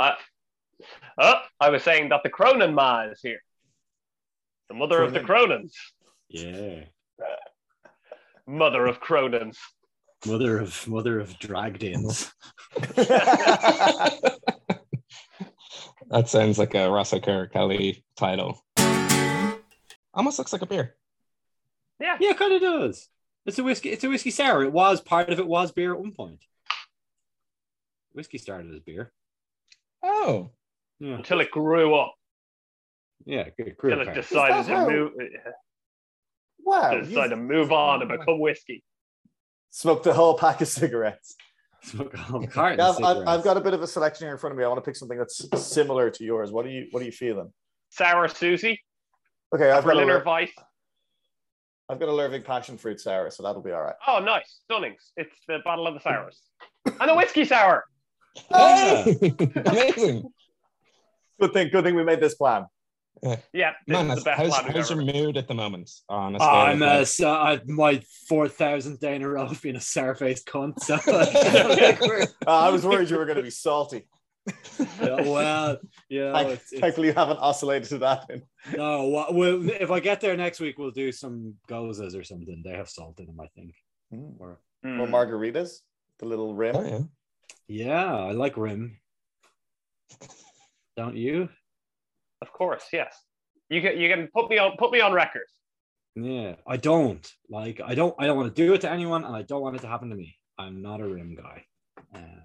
I, oh, I was saying that the Cronin Ma is here. The mother of the Cronins. Yeah. Mother of Cronins. Mother of mother of dragged ins. That sounds like a Ross O'Carroll-Kelly title. Almost looks like a beer. Yeah. Yeah, it kind of does. It's a whiskey. It's a whiskey sour. It was part of it was beer at one point. Whiskey started as beer. Oh, Yeah, Until it grew up. yeah. It grew up. Until it apart. decided to how- move wow. to decide to move on and become whiskey. Smoked a whole pack of cigarettes. Smoke a whole carton Yeah, of I've, I've, cigarettes. I've got a bit of a selection here in front of me. I want to pick something that's similar to yours. What are you What are you feeling? Sour Susie. Okay, I've got, a, Berliner Ler- Weiss. I've got a Lervig passion fruit sour, so that'll be all right. Oh, nice. Stunning. It's the Battle of the Sours. And a whiskey sour. Yeah. amazing. Good thing. Good thing we made this plan. Yeah, this Man, is the best how's, plan how's your mood at the moment? On Oh, I'm of, uh, like- so, I, my four thousandth day in a row of being a sour faced cunt. So like, Uh, I was worried you were going to be salty. yeah, well, you know, Thank- it's, it's, Thankfully, you haven't oscillated to that. no. well, we'll, if I get there next week, we'll do some goses or something. They have salt in them, I think. Or, Hmm. Or margaritas, the little rim. oh, yeah. Yeah, I like rim. Don't you? Of course, yes. You can you can put me on put me on record. Yeah, I don't like. I don't. I don't want to do it to anyone, and I don't want it to happen to me. I'm not a rim guy, uh,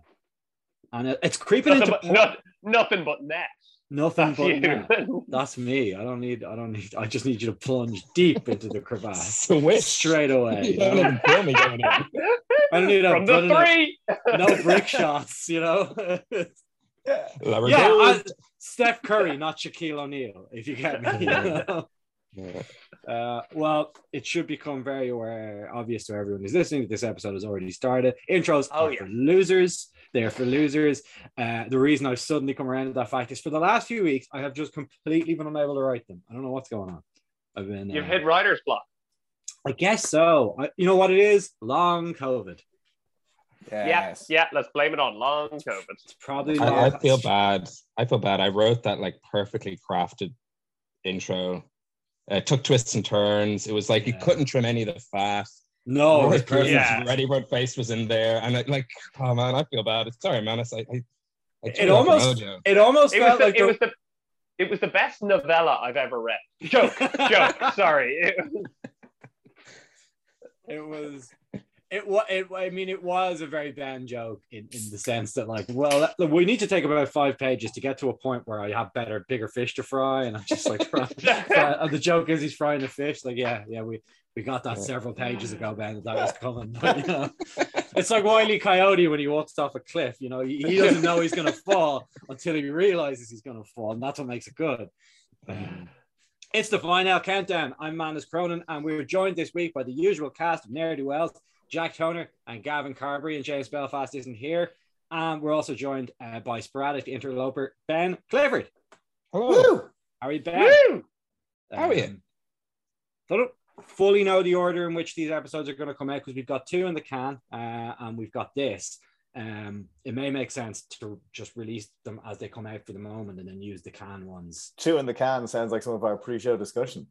and it, it's creeping Nothing into but, not, nothing but net. nothing That's but you. net. That's me. I don't need. I don't need. I just need you to plunge deep into the crevasse Switch. straight away. You you know? Even feel me going in. I don't need a, From the three. no brick shots. You know. There we yeah. I, Steph Curry, not Shaquille O'Neal. If you get me. you know? Yeah. Uh, well, it should become very aware, obvious to everyone who's listening that this episode has already started. Intros Oh, are yeah. for losers. They're for losers. Uh, the reason I've suddenly come around to that fact is for the last few weeks, I have just completely been unable to write them. I don't know what's going on. I've been. You've uh, hit writer's block. I guess so. I, you know what it is? Long COVID. Yes. Yeah, yeah. Let's blame it on long COVID. It's probably. I, not- I feel bad. I feel bad. I wrote that like perfectly crafted intro. It took twists and turns. It was like you couldn't trim any of the fat. No, it was Ready- perfect. Yeah. Ready Bird face was in there, and I, like, oh man, I feel bad. It's sorry, man. It's like I, I It almost- It almost It was felt the, like it the- was the it was the best novella I've ever read. Joke, joke. Sorry. it was it was it, i mean it was a very bad joke in, in the sense that like well that- we need to take about five pages to get to a point where i have better bigger fish to fry. And i'm just like and the joke is he's frying the fish. Like yeah yeah we we got that several pages ago ben that was coming but, you know, it's like Wiley Coyote when he walks off a cliff you know he, he doesn't know he's gonna fall until he realizes he's gonna fall and that's what makes it good. Um, it's the Fine Ale Countdown. I'm Manus Cronin, and we're joined this week by the usual cast of Ne'er Do Wells, Jack Toner and Gavin Carberry, and James Belfast isn't here. And we're also joined uh, by sporadic interloper Ben Clifford. Hello. Woo! How are you, Ben? Woo! How are you? Um, Don't fully know the order in which these episodes are going to come out because we've got two in the can, uh, and we've got this. Um, it may make sense to just release them as they come out for the moment, and then use the can ones. Two in the can sounds like some of our pre-show discussion.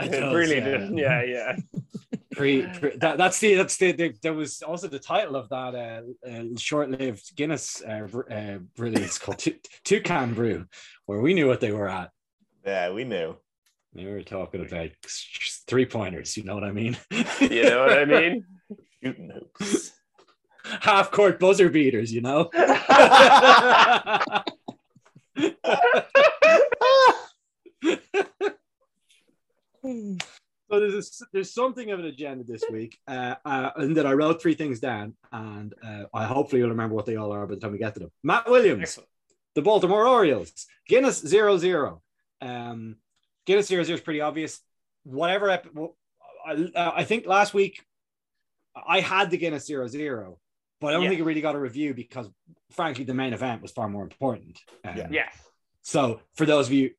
It does, really yeah. did. Yeah, yeah. pre, pre that, that's the that's the, the there was also the title of that uh, uh, short-lived Guinness uh, br- uh, release called Two- Toucan Brew, where we knew what they were at. Yeah, we knew. We were talking about three pointers. You know what I mean? You know what I mean? Shooting hoops. Half court buzzer beaters. You know. So there's a, there's something of an agenda this week, uh, uh, and that I wrote three things down, and uh, I hopefully you'll remember what they all are by the time we get to them. Matt Williams, Excellent. the Baltimore Orioles, Guinness zero zero. Um, Guinness zero zero is pretty obvious. Whatever, ep- I, I think last week I had the Guinness zero zero, but I don't Yeah. think it really got a review because, frankly, the main event was far more important. Um, Yeah. Yes. so for those of you,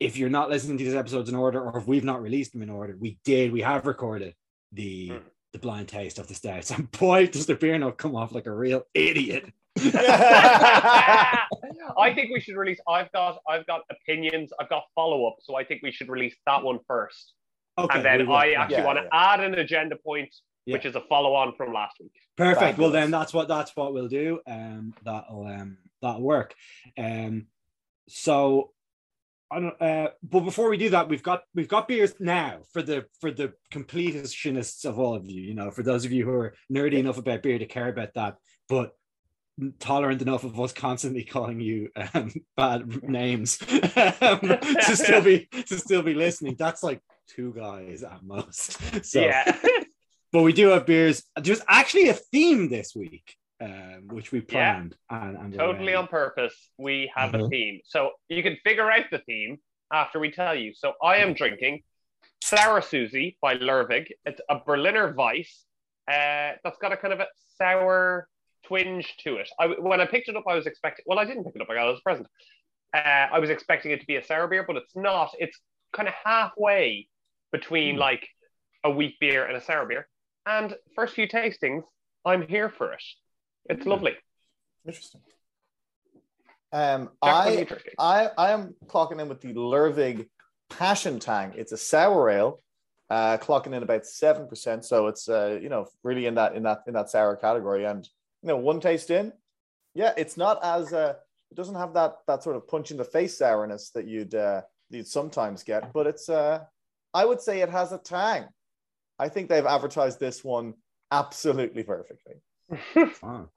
if you're not listening to these episodes in order, or if we've not released them in order, we did. We have recorded the Hmm. the blind taste of the stouts, and boy, does the beer note come off like a real idiot. I think we should release. I've got I've got opinions. I've got follow up. So I think we should release that one first, Okay, and then. I actually Yeah, want to add an agenda point, Yeah. which is a follow on from last week. Perfect. Well, then that's what that's what we'll do. Um, that'll um that'll work. Um, so I don't. Uh, but before we do that, we've got we've got beers now for the for the completitionists of all of you. You know, for those of you who are nerdy enough about beer to care about that, but tolerant enough of us constantly calling you um, bad names um, to still be to still be listening. That's like two guys at most. So yeah. but we do have beers. There's actually a theme this week, um, which we Yeah. planned. And, and totally on purpose. We have a Mhm. theme. So you can figure out the theme after we tell you. So I am drinking Sour Susie by Lervig. It's a Berliner Weiss uh, that's got a kind of a sour twinge to it. I, when I picked it up, I was expecting, well, I didn't pick it up, I got it as a present. Uh, I was expecting it to be a sour beer, but it's not. It's kind of halfway between Hmm. like a wheat beer and a sour beer. And first few tastings, I'm here for it. It's Hmm. lovely. Interesting. Um, Jack, what are you I. I I am clocking in with the Lervig Passion Tang. It's a sour ale, uh, clocking in about seven percent. So it's uh, you know really in that in that in that sour category. And you know one taste in, yeah, it's not as uh, it doesn't have that that sort of punch in the face sourness that you'd uh, you'd sometimes get, but it's uh, I would say it has a tang. I think they've advertised this one absolutely perfectly. oh,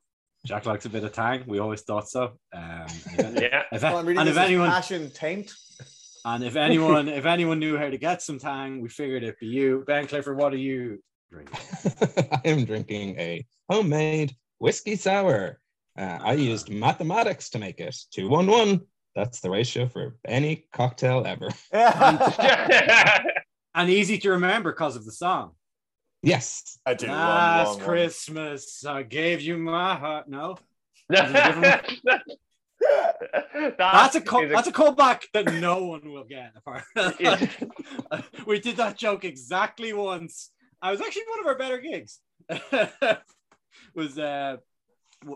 Jack likes a bit of tang. We always thought so. Um, if, yeah. if- Well, I'm and if anyone passion taint. and if anyone if anyone knew how to get some tang, we figured it'd be you. Ben Clifford, what are you drinking? I am drinking a homemade whiskey sour. Uh, I used mathematics to make it. Two one one. That's the ratio for any cocktail ever. And easy to remember because of the song. Yes. I do. one, Last one, one. Christmas, I gave you my heart. No, that's that's a call, that's a callback that no one will get. Apart. We did that joke exactly once. I was actually one of our better gigs. was uh w-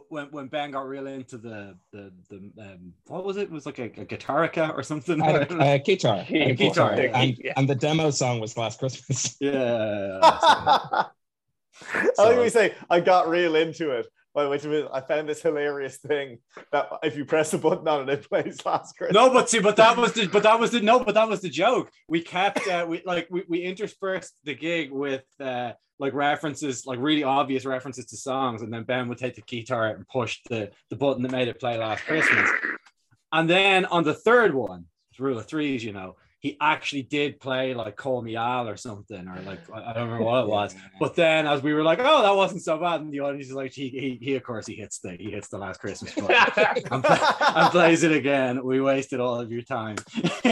when when Ben got real into the the the um, what was it? It was like a, a guitarica or something. Uh, uh, guitar. Yeah, And guitar, guitar. yeah. And, Yeah. and the demo song was Last Christmas. yeah. I So- like when say I got real into it. By which means I found this hilarious thing that if you press a button on it, it plays last Christmas. No, but see, but that was the, but that was the no, but that was the joke. We kept, uh, we like, we, we interspersed the gig with uh, like references, like really obvious references to songs, and then Ben would take the guitar out and push the the button that made it play Last Christmas. And then on the third one, it's rule of threes, you know, he actually did play like Call Me Al or something, or like I I don't remember what it was. But then as we were like, oh, that wasn't so bad, and the audience is like, he, he, he of course he hits the he hits the Last Christmas button and, play, and plays it again. We wasted all of your time.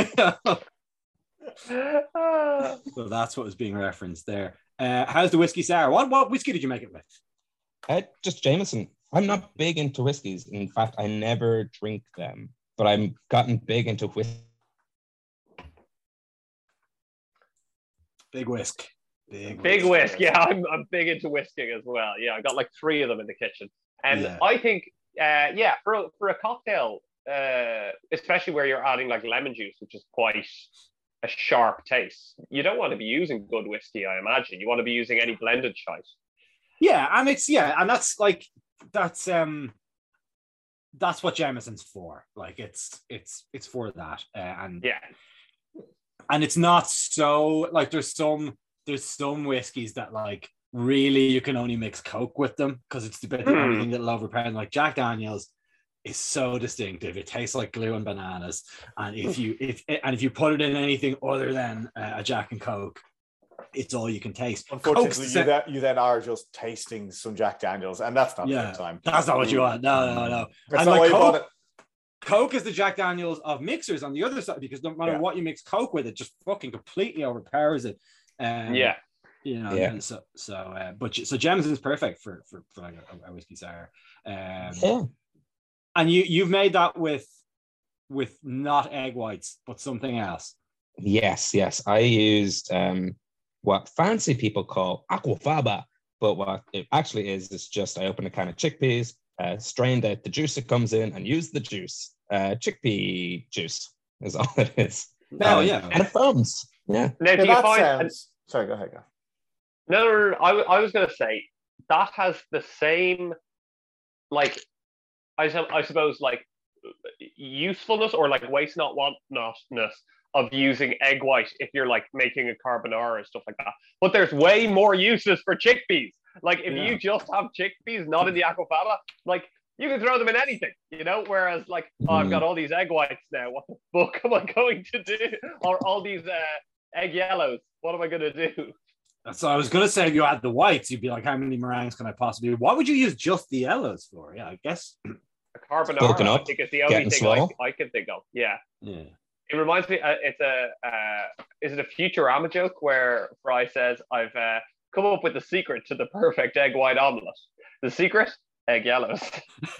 so that's what was being referenced there. Uh, how's the whiskey sour? What what whiskey did you make it with? Uh, just Jameson. I'm not big into whiskeys. In fact, I never drink them, but I'm gotten big into whiskey. Big whisk. Big, Big whisk. whisk. Yeah, I'm, I'm big into whisking as well. Yeah, I got like three of them in the kitchen. And Yeah. I think, uh, yeah, for, a- for a cocktail, uh, especially where you're adding like lemon juice, which is quite a sharp taste, you don't want to be using good whiskey, I imagine. You want to be using any blended shite. Yeah, and it's yeah, and that's like that's um that's what Jameson's for. Like it's it's it's for that. Uh, and Yeah. and it's not so like there's some there's some whiskeys that like really you can only mix coke with them because it's the bit Hmm. thing that'll overpower like jack daniels is so distinctive it tastes like glue and bananas and if you if and if you put it in anything other than uh, a jack and coke it's all you can taste Unfortunately, the you, sa- then, you then are just tasting some Jack Daniels, and that's not Yeah. the time. that's not what you want no no no That's And like why you bought Coke- Coke is the Jack Daniels of mixers on the other side because no matter Yeah. what you mix Coke with, it just fucking completely overpowers it. Um, yeah. you know. Yeah. So so, uh, but so Jameson's perfect for for, for like a, a whiskey sour. Um, Yeah. And you you've made that with with not egg whites but something else. Yes, yes. I used um, what fancy people call aquafaba, but what it actually is is just I open a can of chickpeas, uh, strained out the juice that comes in, and use the juice. uh, chickpea juice is all it is. Oh Um, yeah. and it foams. Yeah. Now, do you that find? sounds. Sorry, go ahead. Go. No, no, no, no, I, w- I was going to say that has the same, like, I, I suppose, like, usefulness or like waste not want notness of using egg white if you're like making a carbonara and stuff like that. But there's way more uses for chickpeas. Like, if Yeah. you just have chickpeas, not in the aquafaba, like, you can throw them in anything, you know. Whereas, like, oh, I've got all these egg whites now. What the fuck am I going to do? Or all these uh, egg yellows. What am I going to do? So I was gonna say if you had the whites, you'd be like, how many meringues can I possibly? Why would you use just the yellows for? Yeah, I guess. A carbonara, Soaking I up, think, is the only thing I, swole. I can think of. Yeah. Yeah. It reminds me, uh, it's a, uh, is it a Futurama joke where Fry says, I've uh, come up with the secret to the perfect egg white omelette. The secret? Egg yellows.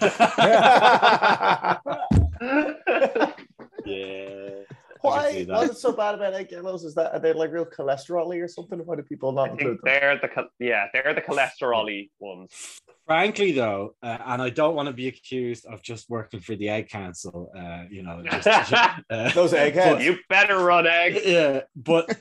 yeah. Why? What is so bad about egg yellows? Is that are they like real cholesterol or something? Why do people not I include think them? they're the, yeah, they're the cholesterol ones. Frankly, though, uh, and I don't want to be accused of just working for the Egg Council. Uh, you know, just, uh, Those eggheads. You better run eggs. yeah, but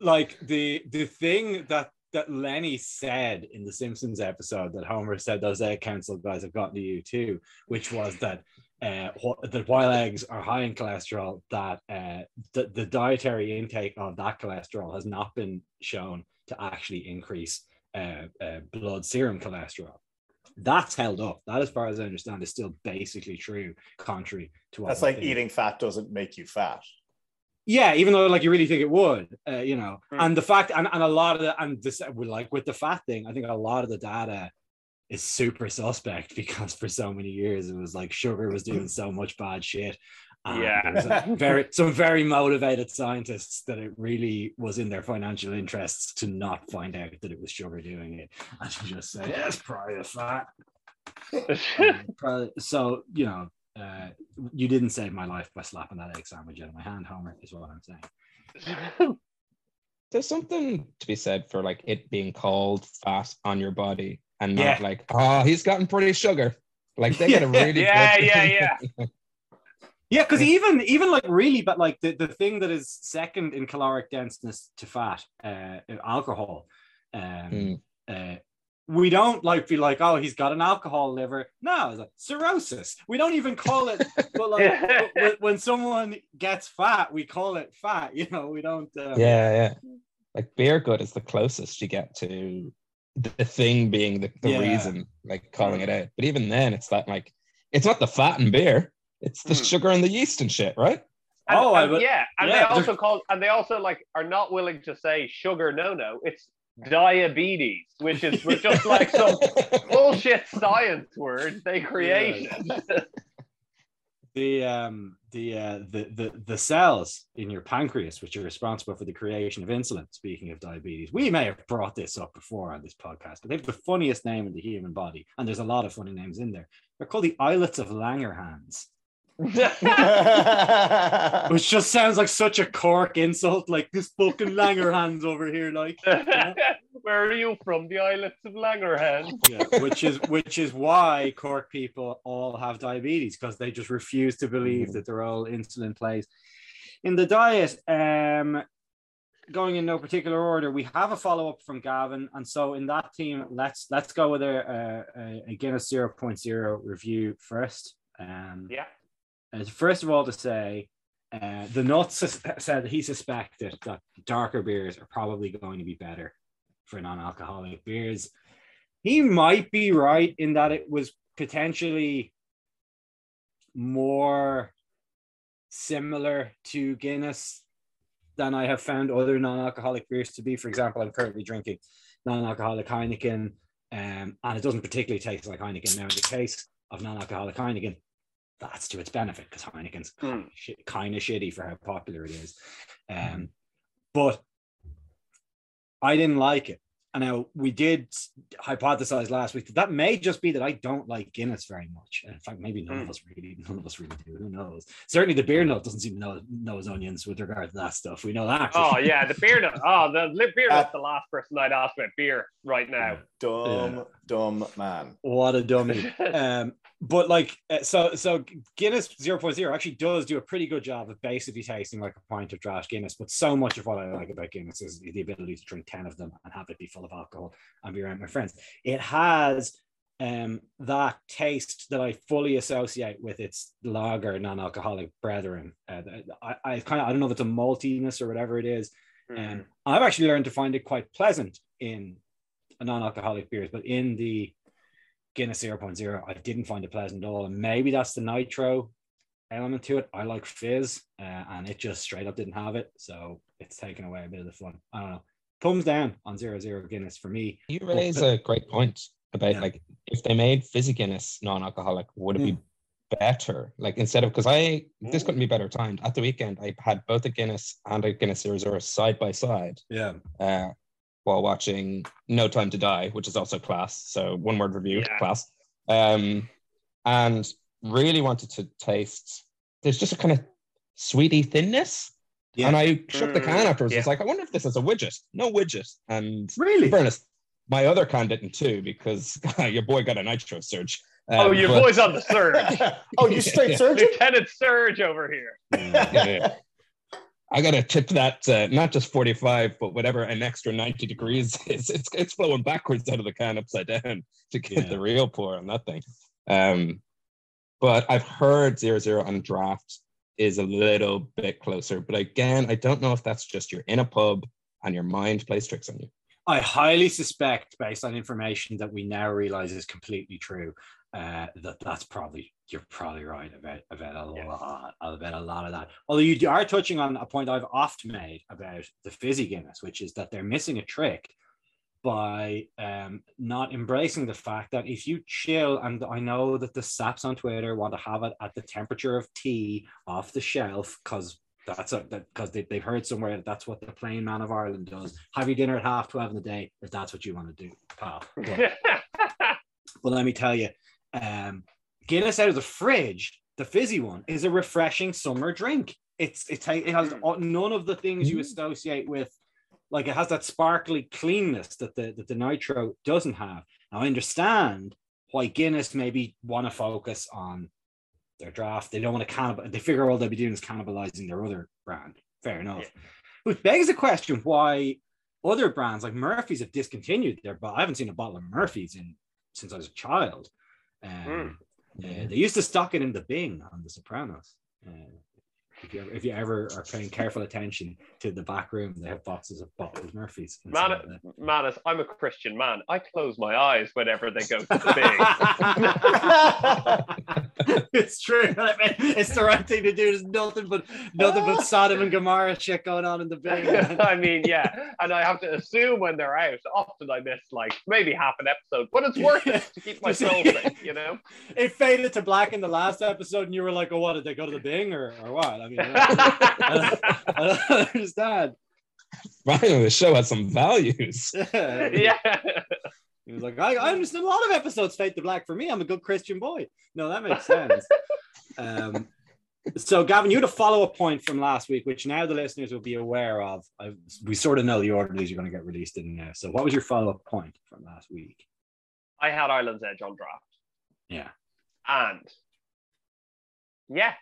like the the thing that that Lenny said in the Simpsons episode that Homer said those egg council guys have gotten to you too, which was that uh, that while eggs are high in cholesterol, that uh, the, the dietary intake of that cholesterol has not been shown to actually increase uh, uh, blood serum cholesterol. That's held up. That, as far as I understand, is still basically true, contrary to what That's like think. eating fat doesn't make you fat. Yeah, even though like you really think it would, uh, you know, Hmm. and the fact and, and a lot of the and this with like with the fat thing, I think a lot of the data is super suspect because for so many years it was like sugar was doing so much bad shit. and Yeah. there was a very some very motivated scientists that it really was in their financial interests to not find out that it was sugar doing it and to just say, yeah, it's probably the fat. Um, so you know, uh, you didn't save my life by slapping that egg sandwich out of my hand, Homer, is what I'm saying. There's something to be said for like it being called fat on your body and not Yeah. like, oh, he's gotten pretty sugar. Like they get a really Yeah, good- yeah, yeah. Yeah, Yeah, because even even like really, but like the, the thing that is second in caloric denseness to fat, uh, alcohol, um, Mm. uh, we don't like be like, oh, he's got an alcohol liver. No, it's like cirrhosis. We don't even call it. but like when, when someone gets fat, we call it fat. You know, we don't. Uh, yeah, yeah. Like beer gut is the closest you get to the thing being the, the Yeah. reason, like calling it out. But even then, it's that like it's not the fat in beer, it's the Hmm. sugar and the yeast and shit, right? And, Oh, I and yeah, and yeah, they they're- also call, and they also like are not willing to say sugar no no. It's diabetes, which is just like some bullshit science word they created. the um the uh the, the the cells in your pancreas which are responsible for the creation of insulin speaking of diabetes. We may have brought this up before on this podcast but they have the funniest name in the human body and there's a lot of funny names in there. They're called the islets of langerhans which just sounds like such a cork insult like this fucking langerhans over here like Where are you from? The islets of Langerhans. yeah, which is which is why Cork people all have diabetes because they just refuse to believe that their all insulin plays in the diet. Um, going in no particular order, we have a follow up from Gavin, and so in that team, let's let's go with a, a, a Guinness 0.0 review first. Um, Yeah. Uh, first of all, to say. Uh, the nuts sus- said he suspected that darker beers are probably going to be better for non-alcoholic beers. He might be right in that it was potentially more similar to Guinness than I have found other non-alcoholic beers to be. For example, I'm currently drinking non-alcoholic Heineken, um, and it doesn't particularly taste like Heineken. Now, in the case of non-alcoholic Heineken, that's to its benefit because Heineken's Mm. kind of shitty for how popular it is. Um, but I didn't like it. And now we did hypothesize last week that that may just be that I don't like Guinness very much. In fact, maybe none of Mm. us really, none of us really do. Who knows? Certainly, the beer nut doesn't seem to know, know his onions with regard to that stuff. We know that. Oh yeah, the beer nut. Oh, the beer Uh, nut's the last person I'd ask about beer right now. dumb, dumb man. What a dummy. um, but like uh, so so Guinness 0.0 actually does do a pretty good job of basically tasting like a pint of draft Guinness, but so much of what I like about Guinness is the ability to drink 10 of them and have it be full of alcohol and be around my friends. It has um that taste that I fully associate with its lager non-alcoholic brethren. Uh, I, I kind of I don't know if it's a maltiness or whatever it is. Hmm. Um, I've actually learned to find it quite pleasant in a non-alcoholic beers, but in the Guinness 0.0, I didn't find it pleasant at all. And maybe that's the nitro element to it. I like fizz, uh, and it just straight up didn't have it. So it's taken away a bit of the fun. I don't know. Thumbs down on zero zero Guinness for me. You raise a great point about Yeah. like if they made fizzy Guinness non-alcoholic, would it Mm. be better? Like instead of because I this Mm. couldn't be better timed. At the weekend, I had both a Guinness and a Guinness Zero Zero side by side Yeah. uh, while watching No Time to Die, which is also class. So one word review, Yeah. class. Um, and really wanted to taste. There's just a kind of sweetie thinness. Yeah. And I shook the can Mm, afterwards. yeah. It's like, I wonder if this is a widget. No widget. And Really? honest, my other can didn't too because your boy got a nitro surge. oh, Um, your but- boy's on the surge. oh, you straight surgeon? Lieutenant Surge over here. Yeah. I gotta tip that uh, not just 45, but whatever an extra 90 degrees is. It's it's flowing backwards out of the can upside down to get Yeah. the real pour on that thing. Um, but I've heard zero zero on draft is a little bit closer. But again, I don't know if that's just you're in a pub and your mind plays tricks on you. I highly suspect, based on information that we now realize is completely true, uh, that that's probably you're probably right about about a Yes. lot about a lot of that. Although you are touching on a point I've oft made about the fizzy Guinness, which is that they're missing a trick by um, not embracing the fact that if you chill, and I know that the saps on Twitter want to have it at the temperature of tea off the shelf because that's a because they, they've heard somewhere that that's what the plain man of Ireland does. Have your dinner at half 12 in the day if that's what you want to do, pal. But, but let me tell you, um, Guinness out of the fridge, the fizzy one, is a refreshing summer drink. It's it, it has none of the things you Mm. associate with, like it has that sparkly cleanness that the that the nitro doesn't have. Now I understand why Guinness maybe want to focus on their draft. They don't want to cannibal. They figure all they'll be doing is cannibalizing their other brand. Fair enough. Yeah. Which begs the question why other brands like Murphy's have discontinued their. But I haven't seen a bottle of Murphy's in since I was a child. Um, uh, they used to stock it in the Bing on The Sopranos. Uh, if you, ever, if you ever are paying careful attention to the back room, they have boxes of bottles Murphy's. Man, stuff like that. Manus, I'm a Christian man. I close my eyes whenever they go to the big. it's true. I mean, it's the right thing to do. There's nothing but nothing but Sodom and Gomorrah shit going on in the Bing. I mean, yeah, and I have to assume when they're out. Often I miss like maybe half an episode, but it's worth it to keep my soul safe, you know. it faded to black in the last episode, and you were like, "Oh, what did they go to the Bing or, or what?" I mean, I don't, I don't understand. Finally, the show had some values. yeah, He was like, I, I understand a lot of episodes fade to black for me. I'm a good Christian boy. No, that makes sense. um, so, Gavin, you had a follow up point from last week, which now the listeners will be aware of. I, we sort of know the order these are going to get released in now. So, what was your follow up point from last week? I had Island's Edge on draft, Yeah. and yeah,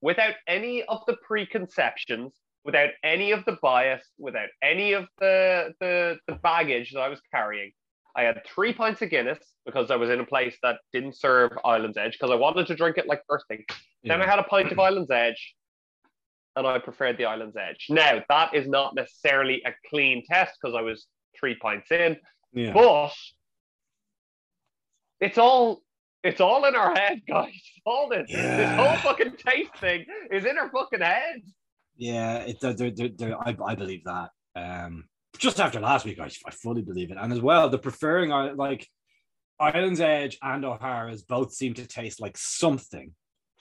without any of the preconceptions, without any of the bias, without any of the the, the baggage that I was carrying, I had three pints of Guinness because I was in a place that didn't serve Island's Edge because I wanted to drink it like first thing. Then I had a pint of Island's Edge, and I preferred the Island's Edge. Now that is not necessarily a clean test because I was three pints in, yeah. but it's all it's all in our head, guys. All this this whole fucking taste thing is in our fucking head. Yeah, it, they're, they're, they're, I, I believe that. Um, just after last week, I, I fully believe it. And as well, the preferring are like Island's Edge and O'Hara's both seem to taste like something.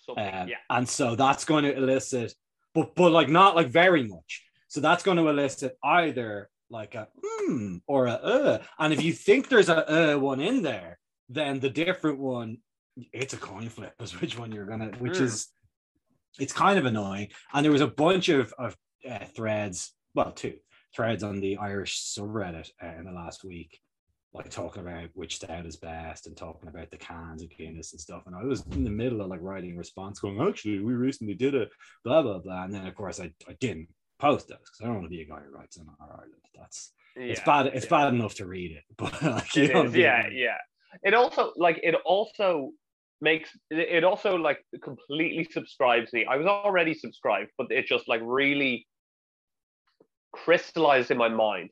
Something, Um, yeah. And so that's going to elicit, but but like not like very much. So that's going to elicit either like a hmm or a uh. And if you think there's a uh one in there, then the different one, it's a coin flip as which one you're gonna, which Hmm. is it's kind of annoying. And there was a bunch of of uh, threads, well, two threads on the Irish subreddit uh, in the last week like talking about which stout is best and talking about the cans of Guinness and stuff. And I was in the middle of like writing a response going, actually, we recently did a blah, blah, blah. And then, of course, I, I didn't post those because I don't want to be a guy who writes in Ireland. That's it's bad. It's yeah. bad enough to read it, but like, you know what is, I yeah, yeah. It also like it also makes it also like completely subscribes me. I was already subscribed, but it just like really crystallized in my mind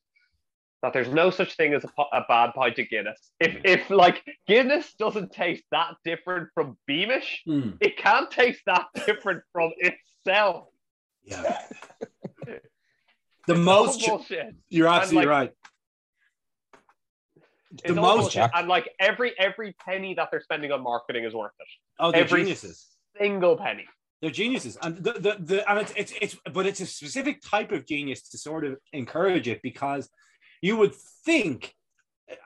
that there's no such thing as a, a bad pint of Guinness. If if like Guinness doesn't taste that different from Beamish, Hmm, it can't taste that different from itself. yeah. The It's most, bullshit. you're absolutely like- right. The most, bullshit. and like every every penny that they're spending on marketing is worth it. oh, they're every geniuses. single penny. They're geniuses, and the, the, the and it's, it's it's but it's a specific type of genius to sort of encourage it because you would think,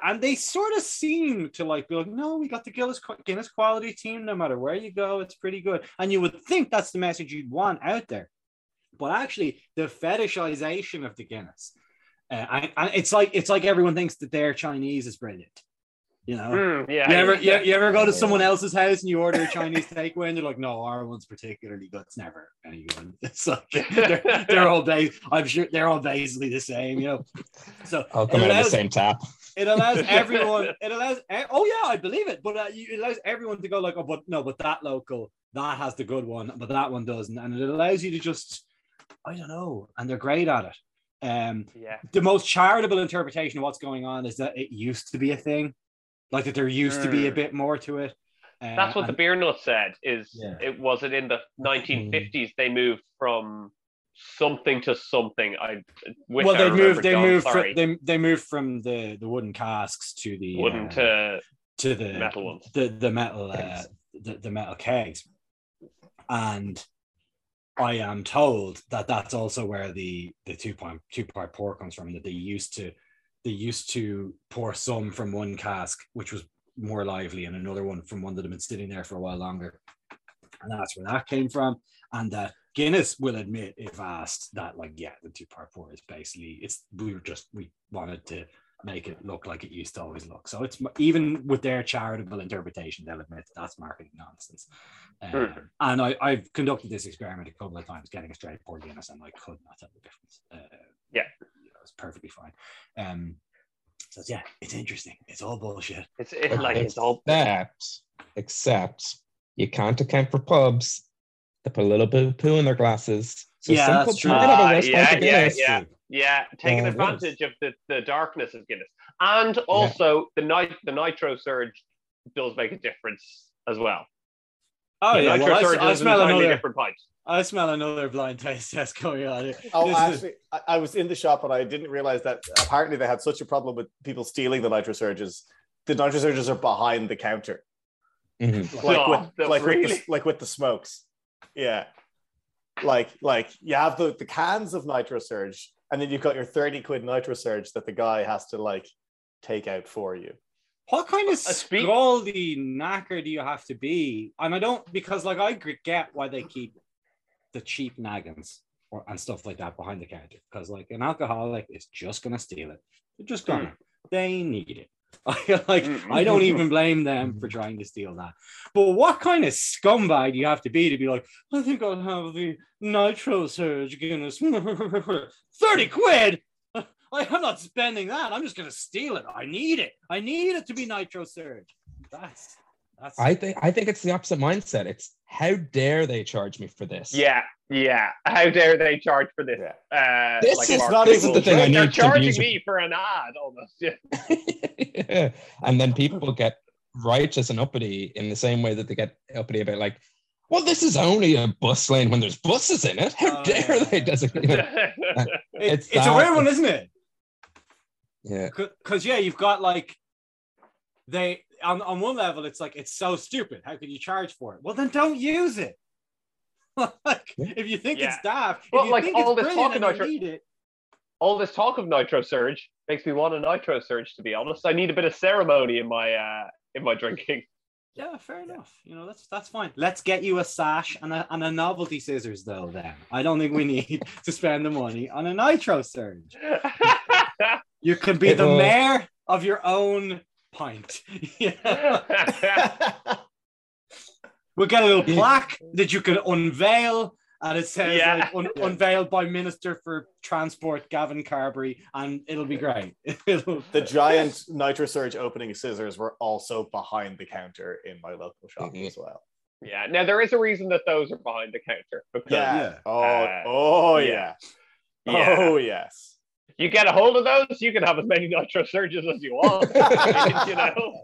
and they sort of seem to like be like, no, we got the Guinness Guinness quality team. No matter where you go, it's pretty good, and you would think that's the message you'd want out there, but actually, the fetishization of the Guinness, uh, and, and it's like it's like everyone thinks that their Chinese is brilliant, you know. Mm, yeah. You ever, you, you ever go to someone else's house and you order a Chinese takeaway and they're like, no, our one's particularly good. It's never any good. It's like they're, they're all base. I'm sure they're all basically the same, you know. So I'll it come out of the allows, same tap. it allows everyone. It allows. Oh yeah, I believe it. But uh, it allows everyone to go like, oh, but no, but that local that has the good one, but that one doesn't, and it allows you to just, I don't know, and they're great at it. Um, yeah. the most charitable interpretation of what's going on is that it used to be a thing, like that there used to be a Mm. bit more to it. Uh, That's what the and- beer nut said. Is Yeah. it was it in the 1950s they moved from something to something. I wish well, they remembered, moved. They John, moved. sorry. From, they they moved from the the wooden casks to the wooden uh, to to the metal ones. the the metal uh, the, the metal kegs, and I am told that that's also where the the two point two part pour comes from. That they used to they used to pour some from one cask, which was more lively, and another one from one that had been sitting there for a while longer, and that's where that came from. And that Guinness will admit, if asked, that like yeah, the two part pour is basically it's we were just we wanted to make it look like it used to always look. So it's even with their charitable interpretation, they'll admit that that's marketing nonsense. Um, Mhm. And I, I've conducted this experiment a couple of times, getting a straight pour Guinness, and I could not tell the difference. Uh, Yeah. you know, it's perfectly fine. Um, so yeah, it's interesting. It's all bullshit. It's it, like it's all that, except you can't account for pubs that put a little bit of poo in their glasses. So Yeah, some that's pubs true. might have a Ah, yeah, yeah, yeah. Yeah, taking Yeah, it advantage of the, the darkness of Guinness. And also the night the nitro surge does make a difference as well. Oh The yeah, nitro well, I, surge I is smell another. different pipes. I smell another blind taste test going on. here. Oh, This is- actually, I, I was in the shop and I didn't realize that apparently they had such a problem with people stealing the nitro surges. The nitro surges are behind the counter, Mhm. like Oh, with that's like with the, like with the smokes. Yeah, like like you have the the cans of nitro surge, and then you've got your thirty quid nitro surge that the guy has to like take out for you. What kind of A speak- scaldy knacker do you have to be? And I don't because like i get why they keep the cheap naggins or and stuff like that behind the counter because like an alcoholic is just gonna steal it. They're just gonna. Hmm. They need it. I like. I don't even blame them for trying to steal that. But what kind of scumbag do you have to be to be like, I think I'll have the nitro surge Guinness. 30 quid. I'm not spending that. I'm just gonna steal it. I need it. I need it to be nitro surge. That's that's I think I think it's the opposite mindset. It's how dare they charge me for this? Yeah, yeah. How dare they charge for this? Yeah. Uh, This like is not Nichols. even the thing I need. They're need to charging use- me for an ad almost. Yeah. Yeah. And then people get righteous and uppity in the same way that they get uppity about like, well, this is only a bus lane when there's buses in it. How Oh, dare yeah. they designate? it? it's, it's it's a weird one, isn't it? Yeah. Because yeah, you've got like they on, on one level, it's like it's so stupid. How could you charge for it? Well, then don't use it. like if you think Yeah. it's daft, if Well, you like, think all it's this talk and about you your- need it. All this talk of nitro surge makes me want a nitro surge. To be honest, I need a bit of ceremony in my uh, in my drinking. Yeah, fair enough. You know, that's that's fine. Let's get you a sash and a, and a novelty scissors, though. Then I don't think we need to spend the money on a nitro surge. You can be the It'll- mayor of your own pint. Yeah. We'll get a little plaque that you can unveil, and it says Yeah. like, un- unveiled by Minister for Transport Gavin Carberry, and it'll be great. It'll- the giant Nitro Surge opening scissors were also behind the counter in my local shop Mhm. as well. yeah. Now there is a reason that those are behind the counter because Yeah. Yeah. Oh, Uh, oh yeah. yeah. yeah, Oh yes. You get a hold of those, you can have as many nitro surges as you want. you know.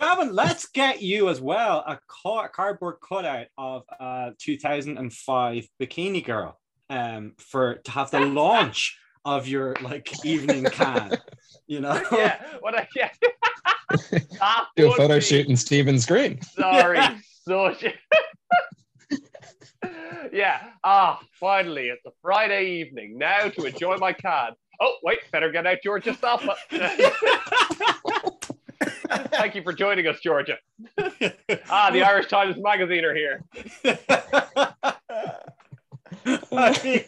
Gavin, let's get you as well a cardboard cutout of uh 2005 Bikini Girl um for to have the launch of your like evening can. You know, Yeah. What I yeah. Do a photo be- shoot in Stephen's green. Sorry, such. Yeah. Ah, finally, it's a Friday evening. Now to enjoy my can. Oh, wait, better get out Georgia Salpa. Thank you for joining us, Georgia. Ah, the Irish Times Magazine are here. I mean,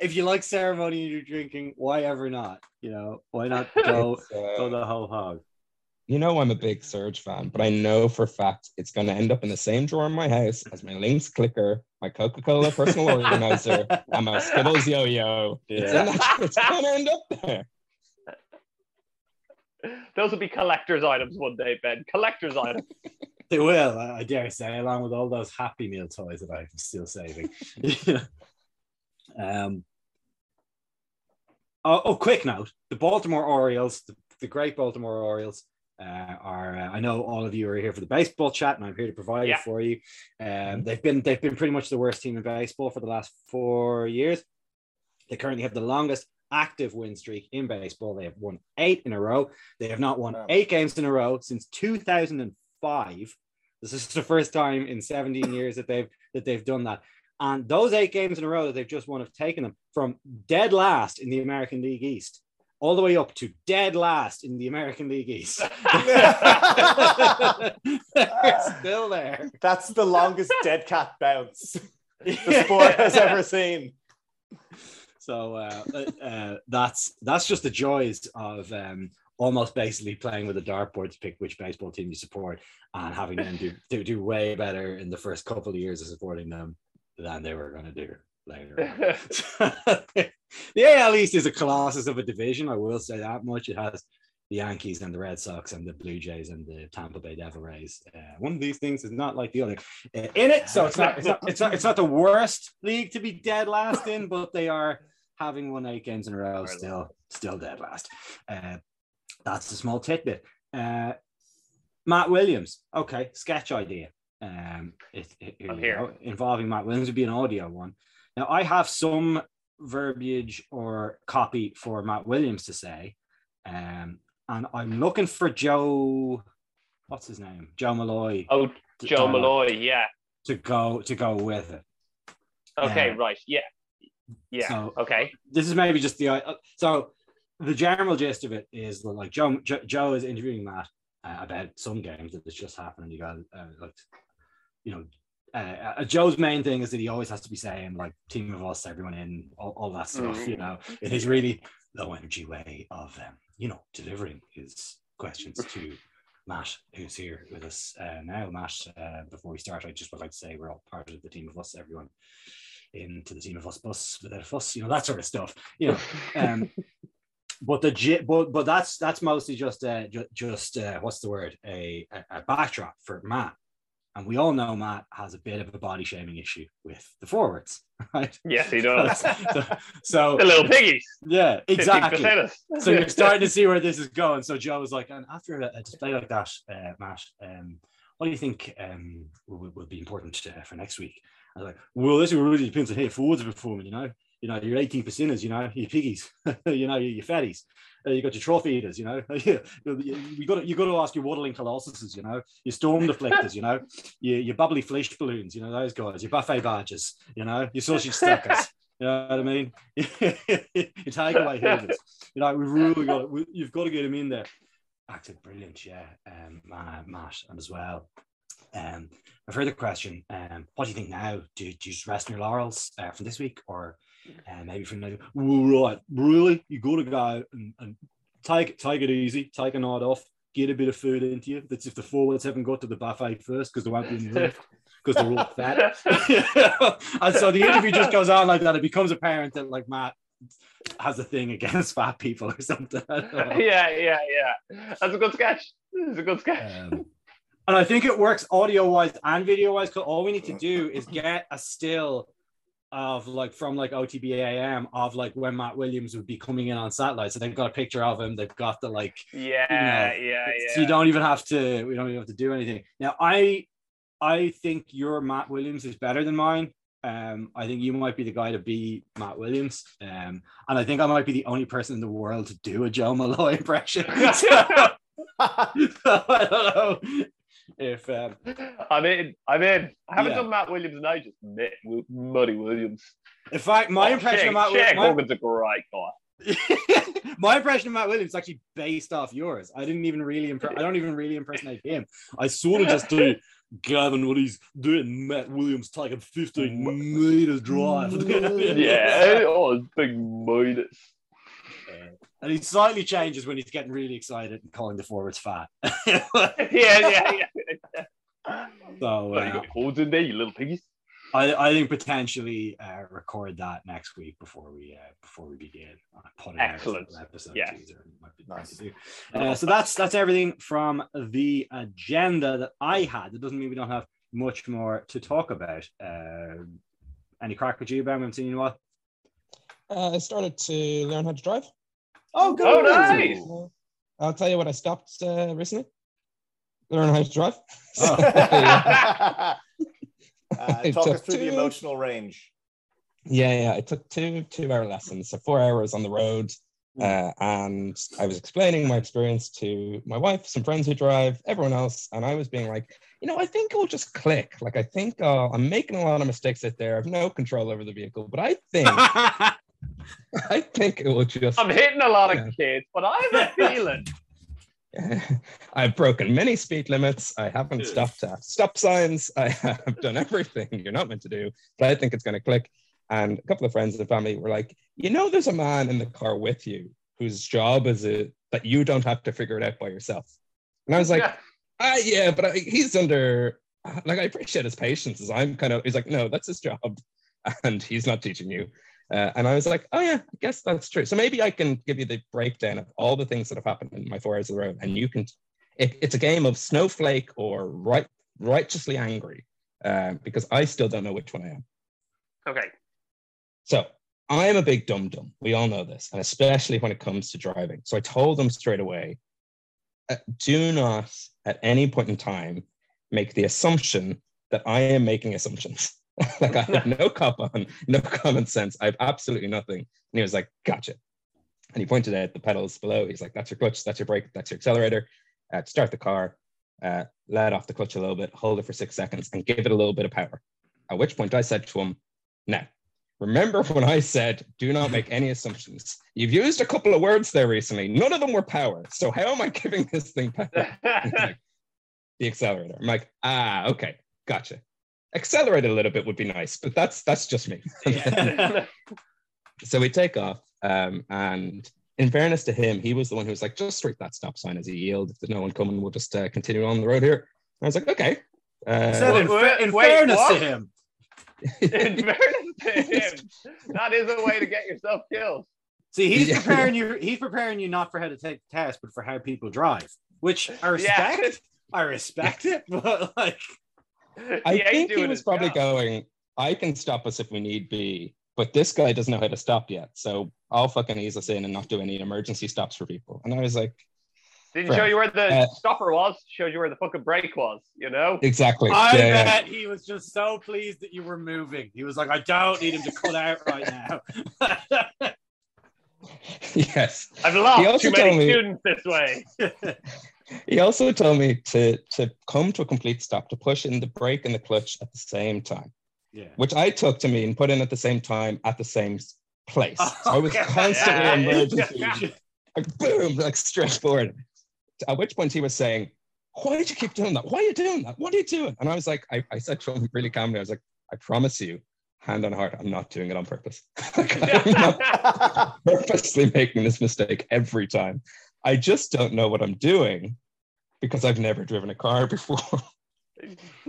if you like ceremony and you're drinking, why ever not? You know, why not go It's, go the whole hog? You know I'm a big Surge fan, but I know for a fact it's going to end up in the same drawer in my house as my Lynx clicker, my Coca-Cola personal organizer, and my Skittles yo-yo. It's, in that- it's going to end up there. Those will be collector's items one day, Ben. Collector's items. They will, I I dare say, along with all those Happy Meal toys that I'm still saving. um, oh, oh, quick note: the Baltimore Orioles, the, the great Baltimore Orioles, uh, are. Uh, I know all of you are here for the baseball chat, and I'm here to provide Yeah. it for you. Um, they've been they've been pretty much the worst team in baseball for the last four years. They currently have the longest active win streak in baseball. They have won eight in a row. They have not won eight games in a row since 2005. This is the first time in 17 years that they've that they've done that. And those eight games in a row that they've just won have taken them from dead last in the American League East all the way up to dead last in the American League East. They're still there. That's the longest dead cat bounce the sport has ever seen. So uh, uh, uh, that's that's just the joys of um, almost basically playing with a dartboard to pick which baseball team you support and having them do, do do way better in the first couple of years of supporting them than they were going to do later. on. the AL East is a colossus of a division. I will say that much. It has the Yankees and the Red Sox and the Blue Jays and the Tampa Bay Devil Rays. Uh, one of these things is not like the other uh, in it, so it's not, it's not it's not it's not the worst league to be dead last in, but they are having won eight games in a row, still still dead last. Uh, that's a small tidbit. Uh, Matt Williams, okay, sketch idea. Um, it, it- here I'm you here. involving Matt Williams would be an audio one. Now I have some verbiage or copy for Matt Williams to say, um, and I'm looking for Joe. What's his name? Joe Molloy. oh, Joe uh, Molloy. Yeah. to go to go with it. Okay. uh, right. Yeah. Yeah. So- okay. This is maybe just the uh, so the general gist of it is that like Joe Joe, Joe is interviewing Matt uh, about some games that has just happened. and You got uh, like you know. Uh, uh, Joe's main thing is that he always has to be saying like team of us, everyone in, all, all that stuff. Mm. You know, in his really low energy way of um, you know delivering his questions to Matt, who's here with us uh, now. Matt, uh, before we start, I just would like to say we're all part of the team of us, everyone into the team of us bus without a fuss, you know, that sort of stuff. You know, um, but the but but that's that's mostly just uh ju- just uh, what's the word a, a a backdrop for Matt, and we all know Matt has a bit of a body shaming issue with the forwards, right? Yes, he does. so, so the little piggies. yeah, exactly. So you're starting to see where this is going. So Joe was like, and after a, display like that, uh, Matt, um, what do you think um, will, will be important uh, for next week? I was like, well, this really depends on how are performing, you know. You know, your 18 percenters, you know, your piggies, you know, your, fatties. Uh, you got your trophy eaters, you know. you, you got to, you got to ask your waddling colossuses, you know, your storm deflectors, you know, your, your bubbly flesh balloons, you know, those guys, your buffet barges, you know, your sausage stackers. You know what I mean? your takeaway hoovers. You know, we've really got we, you've got to get them in there. Acted brilliant, yeah, um, uh, Matt, and as well. Um, a further question: um, What do you think now? Do, do you just rest on your laurels uh, from this week, or uh, maybe from now? Right, really, you got to go and, and take take it easy, take a night off, get a bit of food into you. That's if the forwards haven't got to the buffet first because there won't be any left because they're all fat. and so the interview just goes on like that. It becomes apparent that like Matt has a thing against fat people or something. I don't know. yeah, yeah, yeah. That's a good sketch. It's a good sketch. Um, and I think it works audio wise and video wise because all we need to do is get a still of like from like OTBAM of like when Matt Williams would be coming in on satellite. So they've got a picture of him. They've got the like yeah, know, yeah, so you don't even have to we don't even have to do anything. Now I I think your Matt Williams is better than mine. Um, I think you might be the guy to be Matt Williams. Um, and I think I might be the only person in the world to do a Joe Molloy impression. So, I don't know if um, I'm in. I'm in. I haven't Yeah. done Matt Williams and I just met Wi- Muddy Williams. in fact my Oh, impression Shaq- of Matt Shaq Williams. Hogan's a great guy. my impression of Matt Williams is actually based off yours. I didn't even really impre- I don't even really impersonate him. I sort of just do Gavin what he's doing. Matt Williams taking 15 meters drive. Yeah. Oh, big Midas. And he slightly changes when he's getting really excited and calling the forwards fat. Yeah, yeah, yeah. so Well, you uh, got holes in there, you little piggies. I, I think potentially uh, record that next week before we uh, before we begin. Uh, put it Excellent. Out an episode Yeah. teaser. It might be Nice. nice to do. Uh, so that's that's everything from the agenda that I had. It doesn't mean we don't have much more to talk about. Uh, any crack with you, Ben? We haven't seen you in a while. Uh, I started to learn how to drive. Oh, good. Oh, nice. I'll tell you what I stopped uh, recently. Learn how to drive. Oh. uh, talk us took through the emotional range. Yeah, yeah. I took two two hour lessons, so four hours on the road. Uh, and I was explaining my experience to my wife, some friends who drive, everyone else, and I was being like, you know, I think it will just click. Like, I think uh, I'm making a lot of mistakes out there. I have no control over the vehicle, but I think I think it will just. I'm hitting a lot of kids, but I have a feeling. I've broken many speed limits. I haven't stopped at stop signs. I have done everything you're not meant to do, but I think it's going to click. And a couple of friends and family were like, you know, there's a man in the car with you whose job is it that you don't have to figure it out by yourself. And I was like, Yeah. ah, yeah, but I, he's under, like, I appreciate his patience. As I'm kind of, he's like, no, that's his job. And he's not teaching you. Uh, and I was like, oh, yeah, I guess that's true. So maybe I can give you the breakdown of all the things that have happened in my four hours of the road. And you can, it, it's a game of snowflake or right, righteously angry, uh, because I still don't know which one I am. Okay. So I am a big dum dum. We all know this, and especially when it comes to driving. So I told them straight away uh, do not at any point in time make the assumption that I am making assumptions. like I have no cop on, no common sense. I have absolutely nothing. And he was like, gotcha. And he pointed at the pedals below. He's like, that's your clutch, that's your brake, that's your accelerator. Uh, start the car, uh, let off the clutch a little bit, hold it for six seconds, and give it a little bit of power. At which point I said to him, now, remember when I said, do not make any assumptions? You've used a couple of words there recently. None of them were power. So how am I giving this thing power? Like, the accelerator. I'm like, ah, okay, gotcha. Accelerate a little bit would be nice, but that's that's just me. so we take off, um, and in fairness to him, he was the one who was like, just straight that stop sign as he yield. If there's no one coming, we'll just uh, continue on the road here. And I was like, okay. Said Uh, in, fa- in wait, fairness what? to him. In fairness to him, that is a way to get yourself killed. See, he's Yeah. preparing you. He's preparing you not for how to take the test, but for how people drive, which I Yeah. respect. I respect it, but like, I He think he was probably job. going, I can stop us if we need be, but this guy doesn't know how to stop yet. So I'll fucking ease us in and not do any emergency stops for people. And I was like, Didn't Fair. show you where the Uh, stopper was. Showed you where the fucking brake was. You know. exactly. I Yeah, yeah. bet he was just so pleased that you were moving. He was like, I don't need him to cut out right now. yes. I've lost also too many me- students this way. He also told me to to come to a complete stop, to push in the brake and the clutch at the same time, yeah. which I took to mean put in at the same time at the same place. So I was Okay. constantly Yeah. emergency, like boom, like straight forward. At which point he was saying, "Why did you keep doing that? Why are you doing that? What are you doing?" And I was like, I, I said to him really calmly, I was like, "I promise you, hand on heart, I'm not doing it on purpose. Like, I'm not purposely making this mistake every time. I just don't know what I'm doing because I've never driven a car before.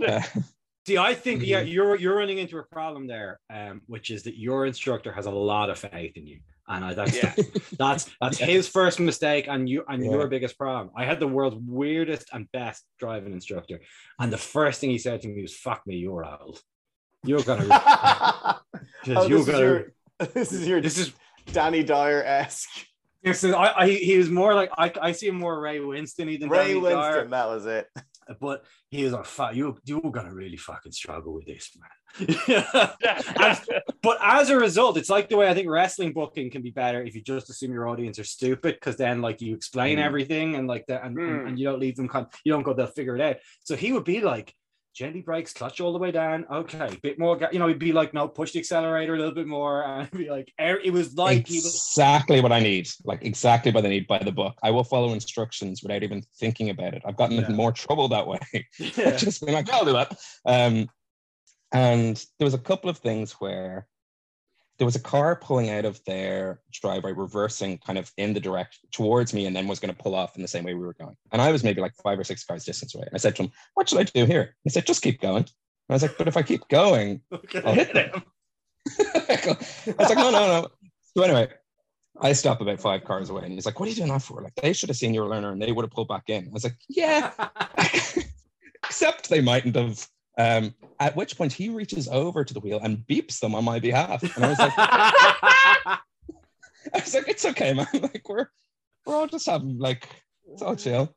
Uh, See, I think yeah, Mhm. you're you're running into a problem there, um, which is that your instructor has a lot of faith in you, and I, that's Yeah. that's that's his first mistake, and you and Yeah. your biggest problem. I had the world's weirdest and best driving instructor, and the first thing he said to me was, "Fuck me, you're old. You're gonna, oh, you're this, is gonna." your, this is your This is Danny Dyer esque. This is I, I he was more like I, I see him more Ray Winstone than Ray Danny Winstone, Dyer, that was it. but he was like, "Fuck you, you're gonna really fucking struggle with this, man." but as a result, it's like the way I think wrestling booking can be better if you just assume your audience are stupid, because then like you explain Mm. everything and like that, and, and, Mm. and you don't leave them, con- you don't go, they'll figure it out. So he would be like, gently brakes, clutch all the way down. Okay, bit more, you know, he'd be like, no, push the accelerator a little bit more, and be like, er- it was like he was. exactly what I need. Like exactly what I need by the book. I will follow instructions without even thinking about it. I've gotten Yeah. more trouble that way. Yeah. just being like, I'll do that. Um, and there was a couple of things where there was a car pulling out of their driveway, reversing kind of in the direction towards me, and then was going to pull off in the same way we were going. And I was maybe like five or six cars distance away. And I said to him, "What should I do here?" He said, "Just keep going." And I was like, "But if I keep going, I'll hit them." I was like, "No, no, no." So anyway, I stop about five cars away, and he's like, "What are you doing that for?" Like they should have seen you were a learner, and they would have pulled back in. I was like, "Yeah." except they mightn't have. Um, at which point he reaches over to the wheel and beeps them on my behalf. And I was like, I was like, it's okay, man. Like we're we're all just having like it's all chill.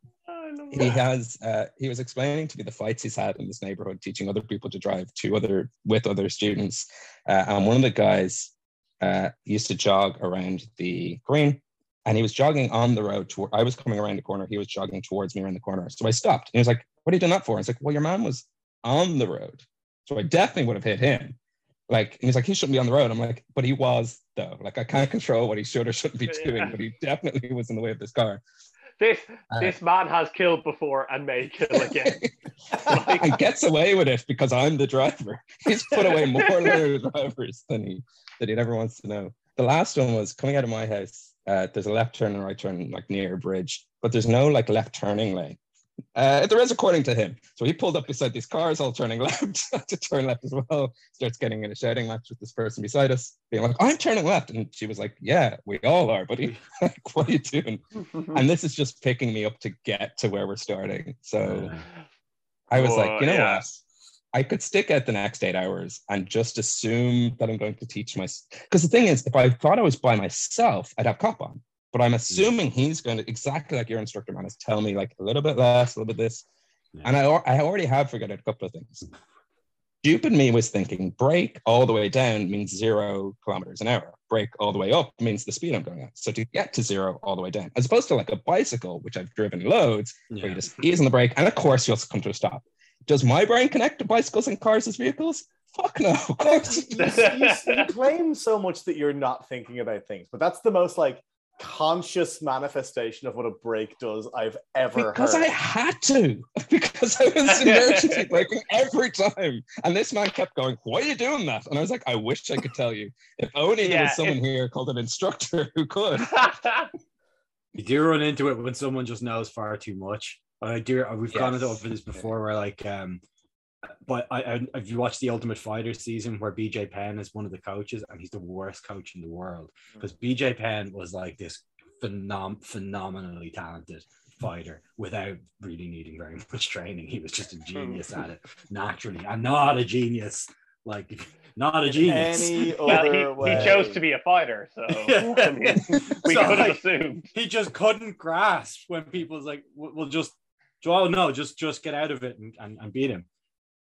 He has uh, he was explaining to me the fights he's had in this neighborhood, teaching other people to drive to other with other students. Uh, and one of the guys uh, used to jog around the green, and he was jogging on the road. To, I was coming around the corner. He was jogging towards me around the corner. So I stopped. And he was like, "What are you doing that for?" I was like, "Well, your man was on the road, so I definitely would have hit him." Like, and he's like, "He shouldn't be on the road." I'm like, "But he was though. Like, I can't control what he should or shouldn't be Yeah. doing, but he definitely was in the way of this car." This Uh, this man has killed before and may kill again. and gets away with it because I'm the driver. He's put away more learner drivers than he that he never wants to know. The last one was coming out of my house. Uh, there's a left turn and right turn like near a bridge, but there's no like left turning lane. Uh, there is according to him. So he pulled up beside these cars, all turning left, to turn left as well. Starts getting in a shouting match with this person beside us, being like, "I'm turning left," and she was like, "Yeah, we all are, buddy. like, what are you doing?" And this is just picking me up to get to where we're starting. So. I was like, you know yeah. what? I could stick out the next eight hours and just assume that I'm going to teach my. Because the thing is, if I thought I was by myself, I'd have cop on. But I'm assuming he's going to exactly like your instructor man is tell me like a little bit less, a little bit this, Yeah. and I I already have figured out a couple of things. Stupid me was thinking brake all the way down means zero kilometers an hour. Brake all the way up means the speed I'm going at. So to get to zero all the way down, as opposed to like a bicycle, which I've driven loads, where you just ease on the brake, and of course you'll come to a stop. Does my brain connect to bicycles and cars as vehicles? Fuck no, of course. you, you, you claim so much that you're not thinking about things, but that's the most like conscious manifestation of what a break does I've ever Because heard. I had to, because I was emergency braking every time. And this man kept going, Why are you doing that? And I was like, I wish I could tell you. If only there was someone here called an instructor who could. You do run into it when someone just knows far too much. I do. We've gone into Yes. over this before, where like, um, but I, I have you watched the Ultimate Fighter season where BJ Penn is one of the coaches, and he's the worst coach in the world hmm. because BJ Penn was like this phenom- phenomenally talented fighter without really needing very much training. He was just a hmm. genius at it naturally, and not a genius like not a genius. Any well, other he, way. he chose to be a fighter, so Yeah. I mean, we So, could have like, assumed. he just couldn't grasp when people's like, "Well, well, just, oh no, just just get out of it and, and, and beat him."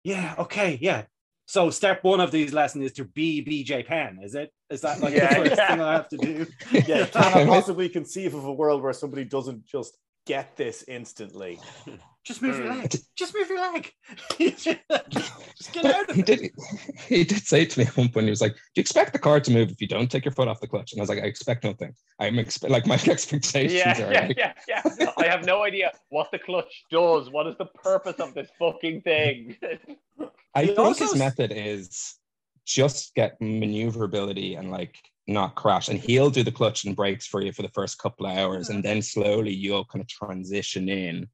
Yeah, okay, yeah. So step one of these lessons is to be BJ Penn. Is it? Is that like Yeah, the first yeah. thing I have to do? Yeah, cannot possibly conceive of a world where somebody doesn't just get this instantly. Just move your Hmm. leg. Just move your leg. just get out of he it. did he did say to me at one point, he was like, Do you expect the car to move if you don't take your foot off the clutch? And I was like, I expect nothing. I'm expe- like my expectations Yeah, are yeah, like, yeah, yeah. I have no idea what the clutch does. What is the purpose of this fucking thing? I He think also his method is just get maneuverability and like not crash. And he'll do the clutch and brakes for you for the first couple of hours, and then slowly you'll kind of transition in.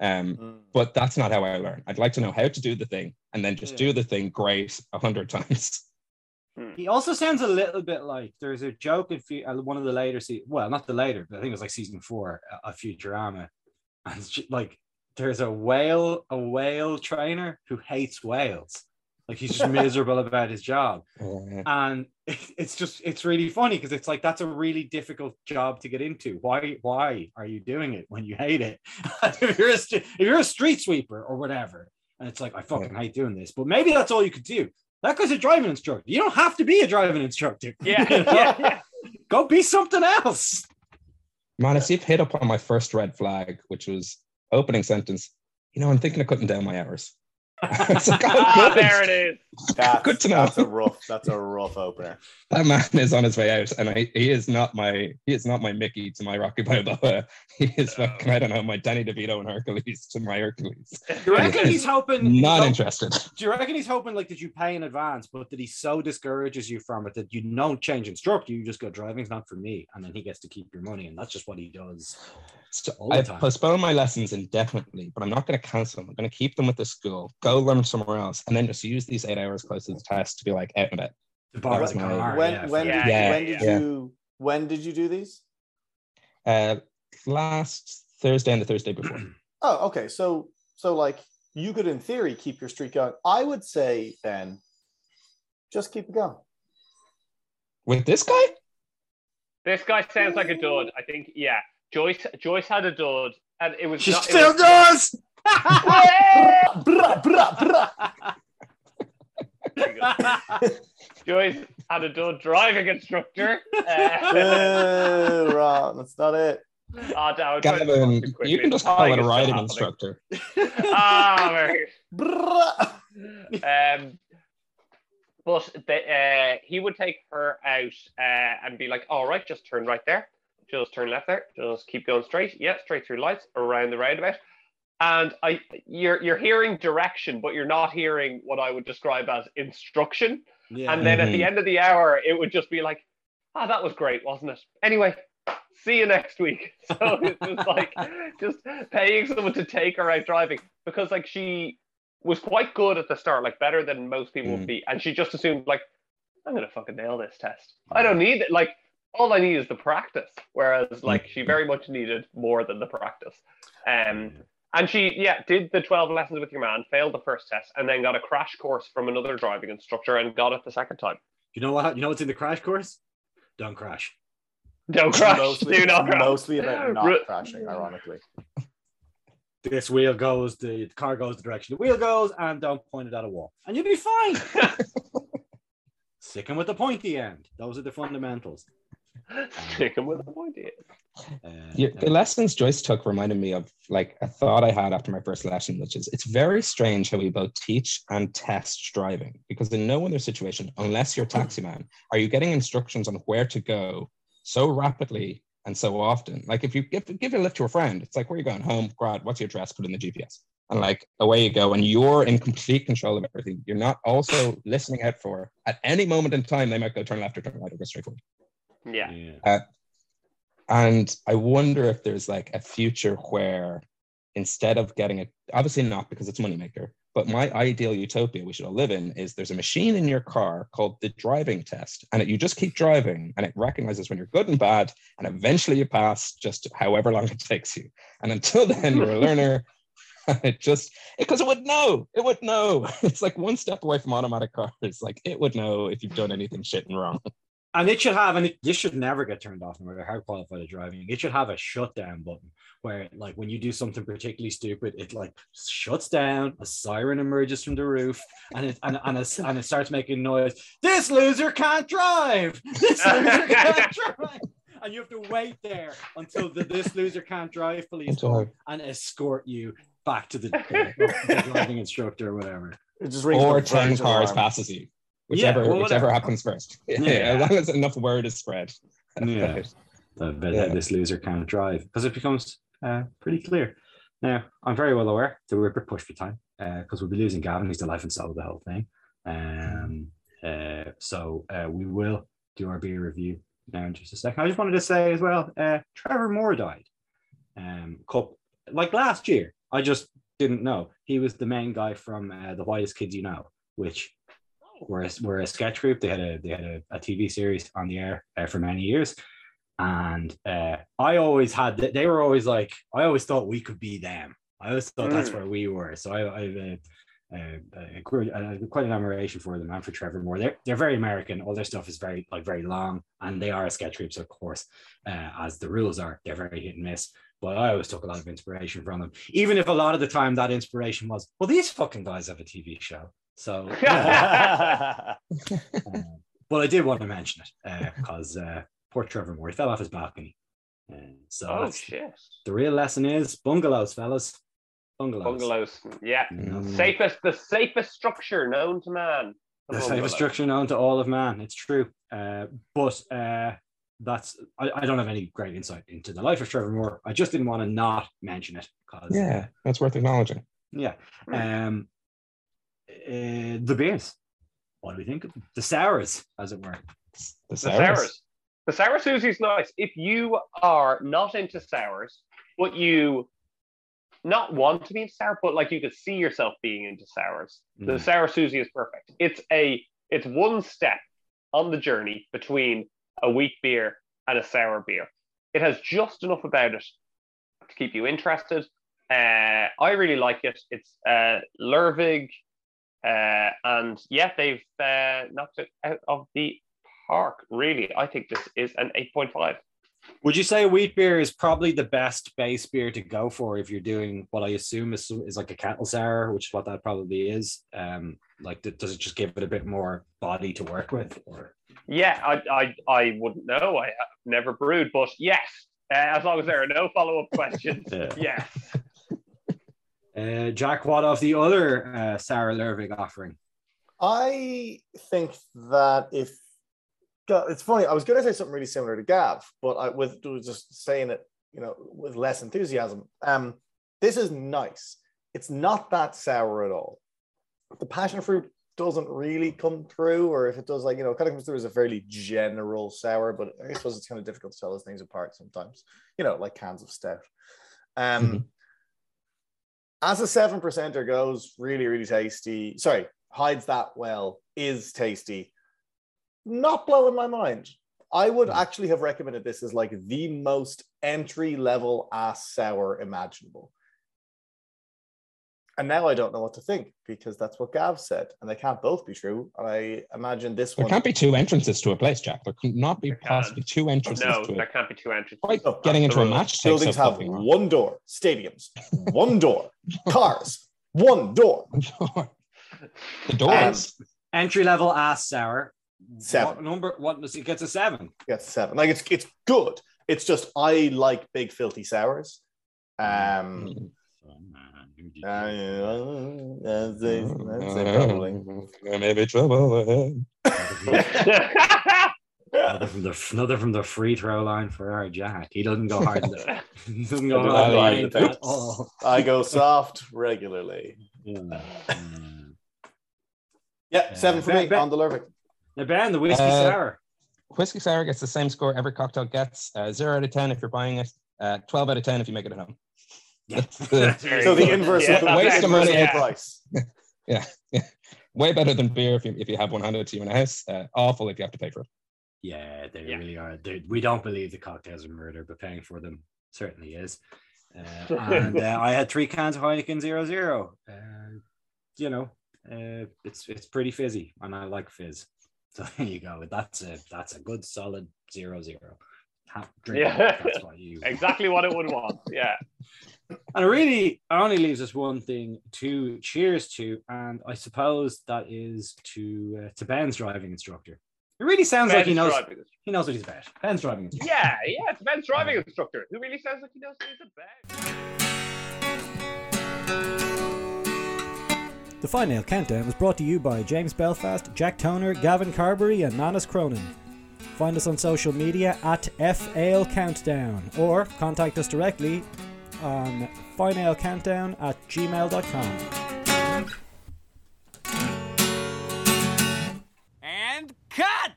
Um, Mm. but that's not how I learn. I'd like to know how to do the thing and then just Yeah. do the thing great a hundred times. He also sounds a little bit like there's a joke in fe- uh, one of the later se- well, not the later, but I think it was like season four uh, of Futurama, and like there's a whale, a whale trainer who hates whales, like he's just miserable about his job, Uh, and it's just it's really funny because it's like that's a really difficult job to get into. Why why are you doing it when you hate it? if you're a st- if you're a street sweeper or whatever, and it's like I fucking hate doing this, but maybe that's all you could do. That guy's a driving instructor. You don't have to be a driving instructor. Yeah, You know? yeah, yeah. Go be something else. Man, I see you've hit upon my first red flag, which was opening sentence. You know, I'm thinking of cutting down my hours. It's like, oh, Ah, good. there it is. That's, Good to know. That's a rough. That's a rough opener. That man is on his way out, and I, he is not my he is not my Mickey to my Rocky Balboa. He is fucking I don't know my Danny DeVito and Hercules to my Hercules. Do you reckon he's hoping? Not hop- interested. Do you reckon he's hoping like that you pay in advance, but that he so discourages you from it that you don't change instructor, you just go driving's not for me, and then he gets to keep your money, and that's just what he does. So All I've postponed my lessons indefinitely, but I'm not going to cancel them. I'm going to keep them with the school, go learn somewhere else, and then just use these eight hours close to the test to be like out and about. To borrow the car. when yeah, when for- did, Yeah, when did yeah. you when did you do these? Uh, last Thursday and the Thursday before. Oh, okay. So so like you could in theory keep your streak going. I would say then just keep it going. With this guy? This guy sounds like a dud. I think, yeah. Joyce Joyce had a dud, and it was She not, still was- does. Brah, brah, brah. Joyce had a dud driving instructor. Uh, Ew, wrong. That's not it. oh, damn, I'm trying to Gavin, talk too quickly. you can just Oh, call I it a riding instructor. Ah, very Brah. Um, but the, uh, he would take her out uh, and be like, "All right, just turn right there, just turn left there, just keep going straight. Yeah, straight through lights around the roundabout." And I, you're you're hearing direction, but you're not hearing what I would describe as instruction. yeah. And then at the Mhm. end of the hour, it would just be like, "Ah, that was great, wasn't it?" Anyway, see you next week. So it's just like just paying someone to take her out driving because like she was quite good at the start, like better than most people would Mm. be, and she just assumed like, "I'm gonna fucking nail this test. I don't need it. Like all I need is the practice." Whereas like she very much needed more than the practice. Um, and she, yeah, did the 12 lessons with your man, failed the first test, and then got a crash course from another driving instructor and got it the second time. You know what? You know what's in the crash course? Don't crash. Don't crash. Mostly, Do not crash. mostly about not crashing, ironically. This wheel goes, the car goes the direction the wheel goes, and don't point it at a wall, and you'll be fine. Sticking with the pointy end. Those are the fundamentals. Sticking with the point. here. Uh, Yeah, the lessons Joyce took reminded me of like a thought I had after my first lesson, which is it's very strange how we both teach and test driving because in no other situation, unless you're a taxi man, are you getting instructions on where to go so rapidly and so often. Like if you give give a lift to a friend, it's like where are you going home? Grad, what's your address? Put in the GPS. And like away you go, and you're in complete control of everything. You're not also listening out for at any moment in time they might go turn left or turn right or go straight forward. Yeah. yeah. Uh, and I wonder if there's like a future where instead of getting it, obviously not because it's a moneymaker, but my ideal utopia we should all live in is there's a machine in your car called the driving test. And it, you just keep driving and it recognizes when you're good and bad. And eventually you pass just however long it takes you. And until then, you're a learner. It just because it would know, it would know. It's like one step away from automatic cars. Like it would know if you've done anything shit and wrong. And it should have, and it, this should never get turned off, no matter how qualified a driving. It should have a shutdown button where, like, when you do something particularly stupid, it like shuts down. A siren emerges from the roof, and it and and it, and it starts making noise. This loser can't drive. This loser can't drive. And you have to wait there until the this loser can't drive police come and escort you back to the, the, the driving instructor or whatever. It just rings or the 10 cars alarm. passes you. Yeah, Whichever, well, whichever happens first. Yeah, Yeah. as long as enough word is spread. Yeah. I bet Yeah. this loser can't drive because it becomes uh, pretty clear. Now, I'm very well aware that we're a bit pushed for time because we'll be losing Gavin. He's the life and soul of the whole thing. Um, uh, so uh, we will do our beer review now in just a second. I just wanted to say as well, uh, Trevor Moore died. Um, couple, like last year. I just didn't know he was the main guy from uh, the Whitest Kids You Know, which were a, were a sketch group. They had a they had a, a TV series on the air uh, for many years, and uh, I always had they were always like I always thought we could be them. I always thought mm. that's where we were. So I, I uh, uh, quite an admiration for them and for Trevor Moore. They're they're very American. All their stuff is very like very long, and they are a sketch group, so of course, uh, as the rules are, they're very hit and miss. But I always took a lot of inspiration from them, even if a lot of the time that inspiration was, well, these fucking guys have a TV show. So, uh, but I did want to mention it because uh, poor Trevor Moore he fell off his balcony. so oh shit! The real lesson is bungalows, fellas. Bungalows. Bungalows. Yeah. Mm. Safest, the safest structure known to man. The, the safest structure known to all of man. It's true. Uh, but uh, that's I, I don't have any great insight into the life of Trevor Moore. I just didn't want to not mention it because yeah, that's worth acknowledging. Yeah. Um uh, the beers. What do we think of them? The sours, as it were. The sours. The sours. The sour Susie's nice. If you are not into sours, but you not want to be into sour, but like you could see yourself being into sours, mm. the sour Susie is perfect. It's a it's one step on the journey between a wheat beer and a sour beer. It has just enough about it to keep you interested. Uh, I really like it. It's uh, Lervig, uh, and yeah, they've uh, knocked it out of the park. Really, I think this is an eight point five. Would you say a wheat beer is probably the best base beer to go for if you're doing what I assume is, is like a kettle sour, which is what that probably is? Um, like, does it just give it a bit more body to work with? Or yeah, I I, I wouldn't know. I have never brewed, but yes, uh, as long as there are no follow up questions, yeah. yes. Uh, Jack, what of the other uh, Sarah Lervig offering? I think that if it's funny, I was going to say something really similar to Gav, but I with just saying it, you know, with less enthusiasm. Um, this is nice. It's not that sour at all. The passion fruit doesn't really come through, or if it does, like you know, kind of comes through as a fairly general sour. But I suppose it's kind of difficult to tell those things apart sometimes. You know, like cans of stout. Um, mm-hmm. As a seven percenter goes, really, really tasty. Sorry, hides that well. Is tasty not blowing my mind. I would hmm. actually have recommended this as like the most entry level ass sour imaginable. And now I don't know what to think because that's what Gav said, and they can't both be true. And I imagine this there one. There can't be two entrances to a place, Jack. There could not be possibly two entrances. No, to there it. can't be two entrances. Quite oh, getting into a match. Buildings have one door. Stadiums, one door. Cars, one door. the doors. Entry level ass sour Seven. What number? What does it gets a seven? Gets seven. Like it's it's good. It's just I like big filthy sours. Um. That's probably. Maybe trouble. another from the another from the free throw line for our Jack. He doesn't go hard. he doesn't go hard at all. I go soft regularly. Yeah, yeah seven for me on the Lervig. The Ben, the whiskey uh, sour. Whiskey sour gets the same score every cocktail gets. Uh, zero out of ten if you're buying it. Uh, Twelve out of ten if you make it at home. Yeah. so the inverse yeah, of the waste of money yeah. price. yeah, yeah, way better than beer if you if you have one handed to you in a house. Uh, awful if you have to pay for it. Yeah, they yeah. really are. They're, we don't believe the cocktails are murder, but paying for them certainly is. Uh, and uh, I had three cans of Heineken Zero Zero. Uh, you know, uh, it's it's pretty fizzy, and I like fizz. So there you go. That's a that's a good solid zero zero. Drink yeah, that's what you exactly what it would want. Yeah. And it really only leaves us one thing to cheers to, and I suppose that is to uh, to Ben's driving instructor. It really sounds Ben's like he knows he knows what he's about. Ben's driving instructor. Yeah, yeah, it's Ben's driving instructor. Who really sounds like he knows what he's about. The Fine Ale Countdown was brought to you by James Belfast, Jack Toner, Gavin Carberry, and Manus Cronin. Find us on social media at FAL Countdown or contact us directly on finalcountdown at gmail.com. And cut!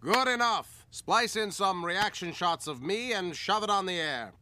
Good enough. Splice in some reaction shots of me and shove it on the air.